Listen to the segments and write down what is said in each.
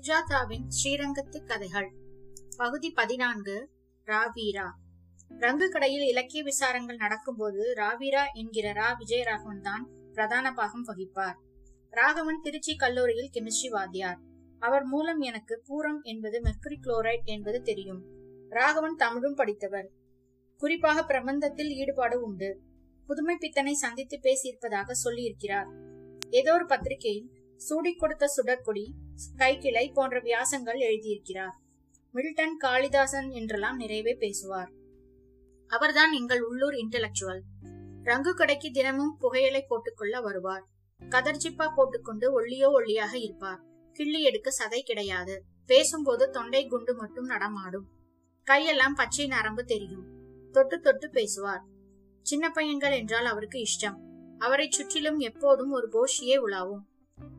சுஜாதாவின் ஸ்ரீரங்கத்து கதைகள். பகுதி பதினான்கு ராவீரா. ரங்கு கடையில் இலக்கிய விசாரங்கள் நடக்கும்போது ராவீரா என்கிற ரா விஜயராகவன் தான் பிரதான பாகம் வகிப்பார். ராகவன் திருச்சி கல்லூரியில் கெமிஸ்ட்ரி வாத்தியார். அவர் மூலம் எனக்கு பூரம் என்பது மெர்குரி குளோரைட் என்பது தெரியும். ராகவன் தமிழும் படித்தவர். குறிப்பாக பிரபந்தத்தில் ஈடுபாடு உண்டு. புதுமை பித்தனை சந்தித்து பேசியிருப்பதாக சொல்லியிருக்கிறார். ஏதோ ஒரு பத்திரிகையில் சூடி கொடுத்த சுடற்கொடி கைக்கிளை போன்ற வியாசங்கள் எழுதியிருக்கிறார். மில்டன் காளிதாசன் என்றெல்லாம் நிறைவே பேசுவார். அவர்தான் எங்கள் உள்ளூர் இன்டலெக்சுவல் ரங்கு கடைக்கு தினமும் புகையிலை போட்டுக்கொள்ள வருவார். கதர்ச்சிப்பா போட்டுக்கொண்டு ஒல்லியோ ஒல்லியாக இருப்பார். கிள்ளி எடுக்க சதை கிடையாது. பேசும்போது தொண்டை குண்டு மட்டும் நடமாடும். கையெல்லாம் பச்சை நரம்பு தெரியும். தொட்டு தொட்டு பேசுவார். சின்ன பையன்கள் என்றால் அவருக்கு இஷ்டம். அவரை சுற்றிலும் எப்போதும் ஒரு கோஷியே உலாவும்.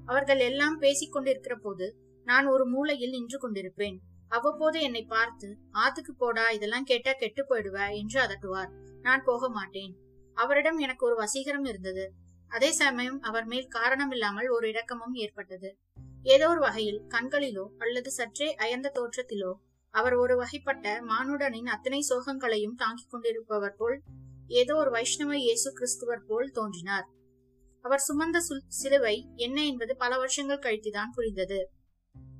அவர்கள் எல்லாம் பேசிக் கொண்டிருக்கிற போது நான் ஒரு மூலையில் நின்று கொண்டிருப்பேன். அவ்வப்போது என்னை பார்த்து ஆத்துக்கு போடா இதெல்லாம் கேட்டா கெட்டு போயிடுவ என்று அதட்டுவார். நான் போக மாட்டேன். அவரிடம் எனக்கு ஒரு வசீகரம் இருந்தது. அதே சமயம் அவர் மேல் காரணமில்லாமல் ஒரு இரக்கமும் ஏற்பட்டது. ஏதோ ஒரு வகையில் கண்களிலோ அல்லது சற்றே அயர்ந்த தோற்றத்திலோ அவர் ஒரு வகைப்பட்ட மானுடனின் அத்தனை சோகங்களையும் தாங்கிக் கொண்டிருப்பவர் போல் ஏதோ ஒரு வைஷ்ணவ இயேசு கிறிஸ்துவர் போல் தோன்றினார். அவர் சுமந்த சிலுவை என்ன என்பது பல வருஷங்கள் கழித்துதான் புரிந்தது.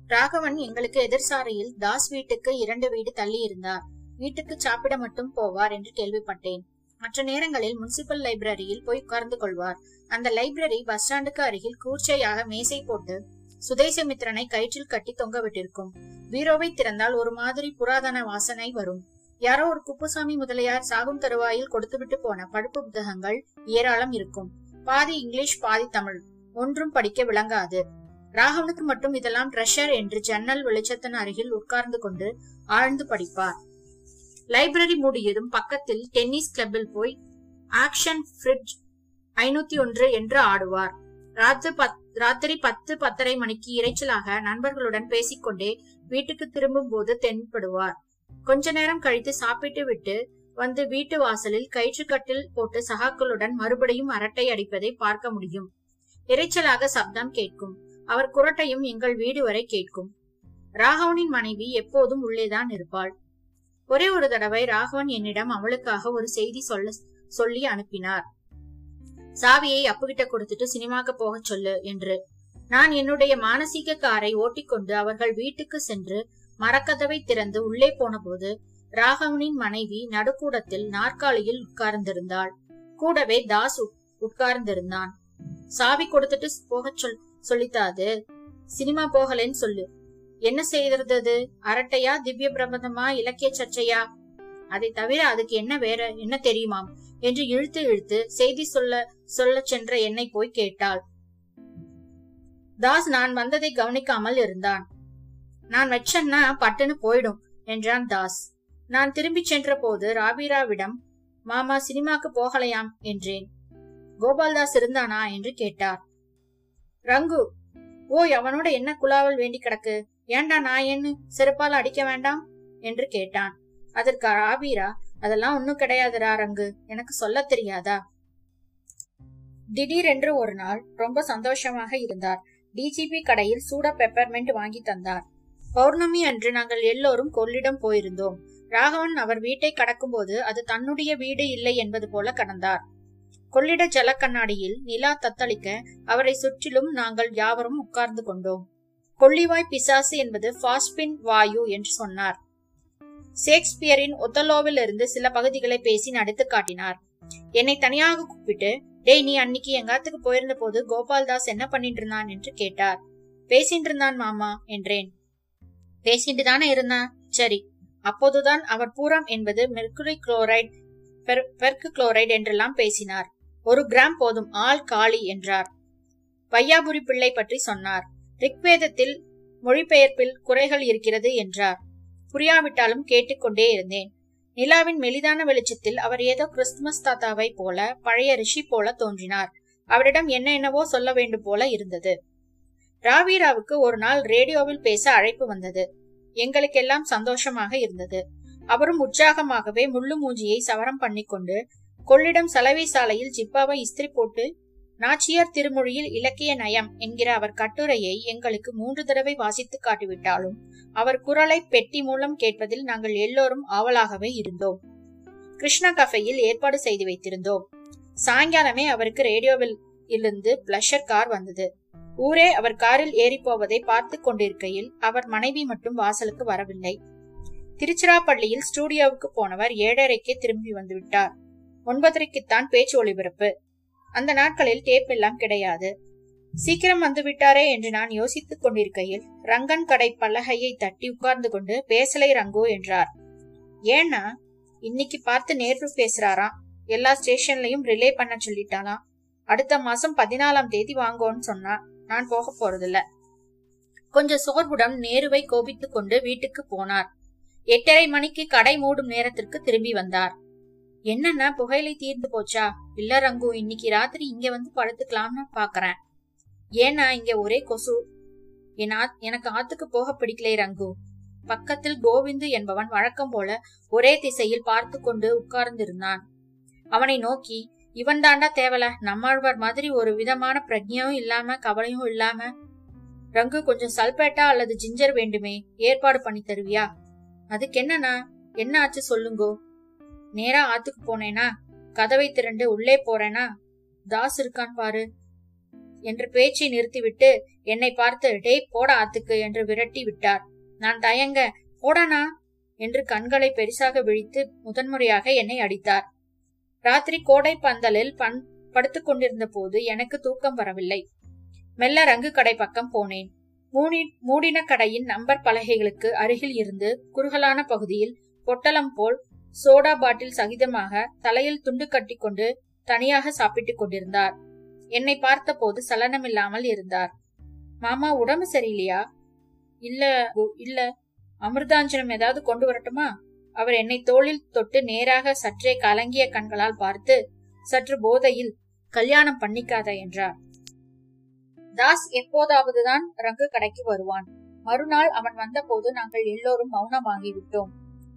ராகவன் எங்களுக்கு எதிர்சாரையில் தாஸ் வீட்டுக்கு இரண்டு வீடு தள்ளி இருந்தார் வீட்டுக்கு சாப்பிட மட்டும் போவார் என்று கேள்விப்பட்டேன். மற்ற நேரங்களில் முனிசிபல் லைப்ரரியில் போய் உட்கார்ந்து கொள்வார். அந்த லைப்ரரி பஸ் ஸ்டாண்டுக்கு அருகில் கூர்ச்சையாக மேசை போட்டு சுதேசமித்திரனை கயிற்றில் கட்டி தொங்க விட்டிருக்கும். பீரோவை திறந்தால் ஒரு மாதிரி புராதன வாசனை வரும். யாரோ ஒரு குப்புசாமி முதலியார் சாகும் தருவாயில் கொடுத்துவிட்டு போன படுப்பு புத்தகங்கள் ஏராளம் இருக்கும். பாதி இங்கிலீஷ் பாதி தமிழ். ஒன்றும் படிக்க விளங்காது. ராகவனுக்கு மட்டும் இதெல்லாம் ட்ரெஷர் என்று ஜன்னல் வெளிச்சத்தின் அருகில் உட்கார்ந்து கொண்டு ஆழ்ந்து படிப்பார். லைப்ரரி மூடியதும் பக்கத்தில் டென்னிஸ் கிளப்பில் போய் ஆக்ஷன் ஃப்ரிட்ஜ் ஐநூத்தி ஒன்று என்று ஆடுவார். ராத்திரி பத்து பத்தரை மணிக்கு இறைச்சலாக நண்பர்களுடன் பேசிக்கொண்டே வீட்டுக்கு திரும்பும் போது தென்படுவார். கொஞ்ச நேரம் கழித்து சாப்பிட்டு விட்டு வந்து வீட்டு வாசலில் கயிற்றுக்கட்டில் போட்டு சகாக்களுடன் மறுபடியும் அரட்டை அடிப்பதை பார்க்க முடியும். எரிச்சலாக சப்தம் கேட்கும். அவர் குரட்டையும் எங்கள் வீடு வரை கேட்கும். ராகவனின் மனைவி எப்போதும் உள்ளேதான் இருப்பாள். ஒரே ஒரு தடவை ராகவன் என்னிடம் அவளுக்காக ஒரு செய்தி சொல்ல சொல்லி அனுப்பினார். சாவியை அப்புகிட்ட கொடுத்துட்டு சினிமாக்கு போக சொல்லு என்று. நான் என்னுடைய மானசீக காரை ஓட்டிக்கொண்டு அவர்கள் வீட்டுக்கு சென்று மரக்கதவை திறந்து உள்ளே போன போது ராகவனின் மனைவி நடுக்கூடத்தில் நாற்காலியில் உட்கார்ந்திருந்தாள். கூடவே தாஸ் உட்கார்ந்திருந்தான். சாவி கொடுத்துட்டு போக சொல் சொல்லித்தாது. சினிமா போகலன்னு சொல்லு. என்ன செய்திருந்தது அரட்டையா திவ்ய பிரபந்தமா இலக்கிய சர்ச்சையா? அதை தவிர அதுக்கு என்ன வேற என்ன தெரியுமாம்? என்று இழுத்து இழுத்து செய்தி சொல்ல சொல்ல சென்ற என்னை போய் கேட்டாள். தாஸ் நான் வந்ததை கவனிக்காமல் இருந்தான். நான் வச்சேன்னா பட்டுன்னு போயிடும் என்றான் தாஸ். நான் திரும்பிச் சென்ற போது ராபீராவிடம் மாமா சினிமாக்கு போகலையாம் என்றேன். கோபால்தாஸ் இருந்தானா? என்று கேட்டார். ரங்கு ஓய் அவனோட என்ன குழாவல் வேண்டி கிடக்கு? ஏண்டா நான் என்ன செருப்பால் அடிக்க வேண்டாம்? என்று கேட்டான். அதற்கு ராபீரா அதெல்லாம் ஒண்ணும் கிடையாதுடா ரங்கு எனக்கு சொல்ல தெரியாதா? திடீரென்று ஒரு நாள் ரொம்ப சந்தோஷமாக இருந்தார். டிஜிபி கடையில் சூட பெப்பர்மெண்ட் வாங்கி தந்தார். பௌர்ணமி அன்று நாங்கள் எல்லோரும் கொள்ளிடம் போயிருந்தோம். ராகவன் அவர் வீட்டை கடக்கும்போது அது தன்னுடைய வீடு இல்லை என்பது போல கடந்தார். கொள்ளிட ஜலக்கண்ணாடியில் நிலா தத்தளிக்க அவரை சுற்றிலும் நாங்கள் யாவரும் உட்கார்ந்து கொண்டோம். கொள்ளிவாய் பிசாசு என்பது பாஸ்பின் வாயு என்று சொன்னார். ஷேக்ஸ்பியரின் ஒத்தலோவில் இருந்து சில பகுதிகளை பேசி நடித்து காட்டினார். என்னை தனியாக கூப்பிட்டு டேய் நீ அன்னைக்கு எங்காத்துக்கு போயிருந்த போது கோபால்தாஸ் என்ன பண்ணிட்டு இருந்தான் என்று கேட்டார். பேசிட்டு இருந்தான் மாமா என்றேன். பேசிட்டு தானே இருந்தான். சரி அப்போதுதான் அவர் பூரம் என்பது மெர்குரி குளோரைட் பெர்கு குளோரைட் என்றெல்லாம் பேசினார். ஒரு கிராம் போதும் ஆள் காளி என்றார். வையாபுரி பிள்ளை பற்றி சொன்னார். ரிக்வேதத்தில் மொழிபெயர்ப்பில் குறைகள் இருக்கிறது என்றார். புரியாவிட்டாலும் கேட்டுக்கொண்டே இருந்தேன். நிலாவின் மெலிதான வெளிச்சத்தில் அவர் ஏதோ கிறிஸ்துமஸ் தாத்தாவை போல பழைய ரிஷி போல தோன்றினார். அவரிடம் என்ன என்னவோ சொல்ல வேண்டும் போல இருந்தது. ராவீராவுக்கு ஒரு நாள் ரேடியோவில் பேச அழைப்பு வந்தது. எங்களுக்கெல்லாம் சந்தோஷமாக இருந்தது. அவரும் உற்சாகமாகவே முள்ளு மூஞ்சியை சவரம் பண்ணிக்கொண்டு கொள்ளிடம் சலவை சாலையில் ஜிப்பாவை இஸ்திரி போட்டு நாச்சியார் திருமொழியில் இலக்கிய நயம் என்கிற அவர் கட்டுரையை எங்களுக்கு மூன்று தடவை வாசித்து காட்டிவிட்டாலும் அவர் குரலை பெட்டி மூலம் கேட்பதில் நாங்கள் எல்லோரும் ஆவலாகவே இருந்தோம். கிருஷ்ணா கஃபையில் ஏற்பாடு செய்து வைத்திருந்தோம். சாயங்காலமே அவருக்கு ரேடியோவில் இருந்து பிளஷர் கார் வந்தது. ஊரே அவர் காரில் ஏறிப்போவதை பார்த்து கொண்டிருக்கையில் அவர் மனைவி மட்டும் வாசலுக்கு வரவில்லை. திருச்சிராப்பள்ளியில் ஸ்டூடியோவுக்கு போனவர் ஏழரைக்கே திரும்பி வந்து விட்டார் ஒன்பதரைக்குத்தான் பேச்சு ஒளிபரப்பு. அந்த நாட்களில் டேப் எல்லாம் கிடையாது. சீக்கிரம் வந்து விட்டாரே என்று நான் யோசித்துக் கொண்டிருக்கையில் ரங்கன் கடை பலகையை தட்டி உட்கார்ந்து கொண்டு பேசலை ரங்கோ என்றார். ஏன்னா இன்னைக்கு பார்த்து நேர்வு பேசுறாராம் எல்லா ஸ்டேஷன்லயும் ரிலே பண்ண சொல்லிட்டாலாம் அடுத்த மாசம் பதினாலாம் தேதி வாங்கோன்னு சொன்னான் நான் போக போறதில்ல. கொஞ்சம் சோர்வுடன் நேருவை கோபித்துக் கொண்டு வீட்டுக்கு போனார். எட்டரை மணிக்கு கடை மூடும் நேரத்திற்கு திரும்பி வந்தார். என்னன்னா புகையிலை தீர்ந்து போச்சா? இல்ல ரங்கு இன்னைக்கு ராத்திரி இங்க வந்து படுத்துக்கலாம்னு பாக்குறேன். ஏன்னா இங்க ஒரே கொசு. என் ஆத்- எனக்கு ஆத்துக்கு போக பிடிக்கலை ரங்கு. பக்கத்தில் கோவிந்து என்பவன் வழக்கம் போல ஒரே திசையில் பார்த்து கொண்டு உட்கார்ந்திருந்தான். அவனை நோக்கி இவன் தாண்டா தேவல. நம்மாழ்வார் மாதிரி ஒரு விதமான பிரஜையும் இல்லாம கவலையும் இல்லாம ரங்கு கொஞ்சம் சல்பேட்டா அல்லது ஜிஞ்சர் வேண்டுமே ஏற்பாடு பண்ணி தருவியா? அதுக்கு என்னன்னா என்ன ஆச்சு சொல்லுங்கோ. நேரா ஆத்துக்கு போனேனா? கதவை திரண்டு உள்ளே போறேனா? தாஸ் இருக்கான் பாரு. என்று பேச்சை நிறுத்திவிட்டு என்னை பார்த்து டேய் போடா ஆத்துக்கு என்று விரட்டி விட்டார். நான் தயங்க போடனா என்று கண்களை பெரிசாக விழித்து முதன்முறையாக என்னை அடித்தார். ராத்திரி கோடை பந்தலில் பண் படுத்துக் கொண்டிருந்த போது எனக்கு தூக்கம் வரவில்லை. மெல்ல ரங்கு கடை பக்கம் போனேன். மூடி மூடின கடையின் நம்பர் பலகைகளுக்கு அருகில் இருந்து குறுகலான பகுதியில் பொட்டலம் போல் சோடா பாட்டில் சகிதமாக தலையில் துண்டு கட்டிக்கொண்டு தனியாக சாப்பிட்டுக் கொண்டிருந்தார். என்னை பார்த்தபோது சலனமில்லாமல் இருந்தார். மாமா உடம்பு சரியில்லையா? இல்ல இல்ல. அமிர்தாஞ்சனம் ஏதாவது கொண்டு வரட்டுமா? அவர் என்னை தோளில் தொட்டு நேராக சற்றே கலங்கிய கண்களால் பார்த்து சற்று போதையில் கல்யாணம் பண்ணிக்காத என்றார். தாஸ் எப்போதாவதுதான் ரங்கு கடைக்கு வருவான். மறுநாள் அவன் வந்தபோது நாங்கள் எல்லோரும் மௌனம் வாங்கிவிட்டோம்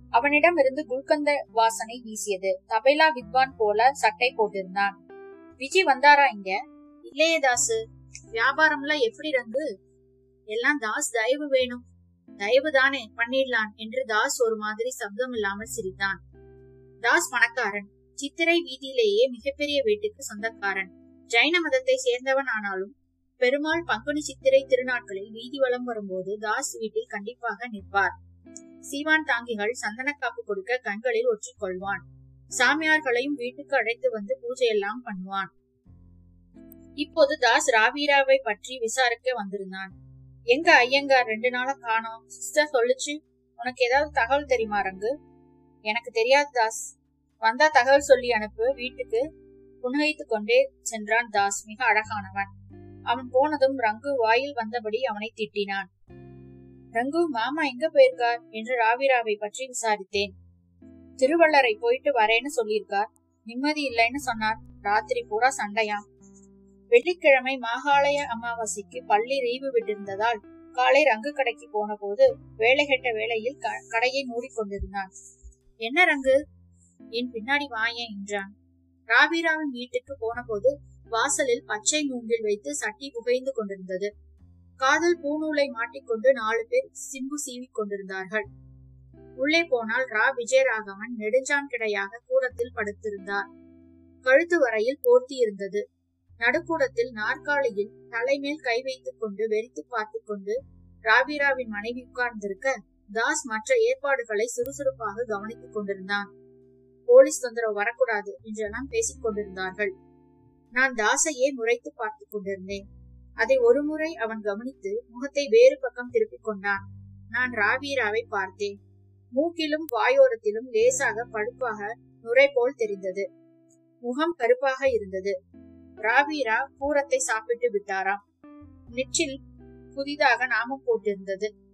அவனிடம் இருந்து குல்கந்த வாசனை வீசியது. தபைலா வித்வான் போல சட்டை போட்டிருந்தான். விஜய் வந்தாரா இங்க? இல்லையே தாசு. வியாபாரம்லாம் எப்படி ரங்கு? எல்லாம் தாஸ் தயவு வேணும். தயவுதானே பண்ணிடலாம் என்று தாஸ் ஒரு மாதிரி சப்தம் இல்லாமல் சிரித்தான். தாஸ் பணக்காரன். சித்திரை வீதியிலேயே மிகப்பெரிய வீட்டுக்கு சொந்தக்காரன். ஜைன மதத்தை சேர்ந்தவன் ஆனாலும் பெருமாள் பங்குனி சித்திரை திருநாட்களில் வீதி வலம் வரும்போது தாஸ் வீட்டில் கண்டிப்பாக நிற்பார். சீவான் தாங்கிகள் சந்தனக்காப்பு கொடுக்க கண்களில் ஒற்றிக்கொள்வான். சாமியார்களையும் வீட்டுக்கு அழைத்து வந்து பூஜையெல்லாம் பண்ணுவான். இப்போது தாஸ் ராவீராவை பற்றி விசாரிக்க வந்திருந்தான். எங்க ஐயங்கார் ரெண்டு நாளா காணோம். சிஸ்டர் சொல்லுச்சு உனக்கு ஏதாவது தகவல் தெரியுமா ரங்கு? எனக்கு தெரியாது தாஸ். வந்தா தகவல் சொல்லி அனுப்பு வீட்டுக்கு. புன்னகைத்துக் கொண்டே சென்றான் தாஸ். மிக அழகானவன். அவன் போனதும் ரங்கு வாயில் வந்தபடி அவனை திட்டினான். ரங்கு மாமா எங்க போயிருக்கார்? என்று ராவிராவை பற்றி விசாரித்தேன். திருவள்ளரை போயிட்டு வரேன்னு சொல்லியிருக்கார். நிம்மதி இல்லைன்னு சொன்னார். ராத்திரி பூரா சண்டையாம். வெள்ளிக்கிழமை மாகாளய அமாவாசைக்கு பள்ளி ரீவு விட்டிருந்ததால் காலை ரங்கு கடைக்கு போன போது வேலை கெட்ட வேளையில் க- கடையை மூடிக்கொண்டிருந்தான். என்ன ரங்கு? என் பின்னாடி வாயேன் என்றான். ராபிராவின் வீட்டுக்கு போன போது வாசலில் பச்சை மூங்கில் வைத்து சட்டி புகைந்து கொண்டிருந்தது. காதல் பூநூலை மாட்டிக்கொண்டு நாலு பேர் சிம்பு சீவிக் கொண்டிருந்தார்கள் உள்ளே போனால் ரா விஜயராகவன் நெடுஞ்சான் கிடையாக கூடத்தில் படுத்திருந்தார். கழுத்து வரையில் போர்த்தி இருந்தது. நடுக்கூடத்தில் நாற்காலியில் தலைமேல் கை வைத்துக் கொண்டு வெறித்து பார்த்து கொண்டு ராபிராவின் மனைவி உட்கார்ந்திருக்க தாஸ் மற்ற ஏற்பாடுகளை சுறுசுறுப்பாக கவனித்துக் கொண்டிருந்தான். போலீஸ் தொந்தரவு வரக்கூடாது என்றெல்லாம் பேசிக் கொண்டிருந்தார்கள். நான் தாசையே முறைத்து பார்த்துக் கொண்டிருந்தேன். அதை ஒருமுறை அவன் கவனித்து முகத்தை வேறு பக்கம் திருப்பிக் கொண்டான். நான் ராவீராவை பார்த்தேன். மூக்கிலும் வாயோரத்திலும் லேசாக பழுப்பாக நுரை போல் தெரிந்தது. முகம் கருப்பாக இருந்தது. ராவீரா பூரத்தை சாப்பிட்டு விட்டாராம். நெற்றில் புதிதாக நாமம் போட்டிருந்தது.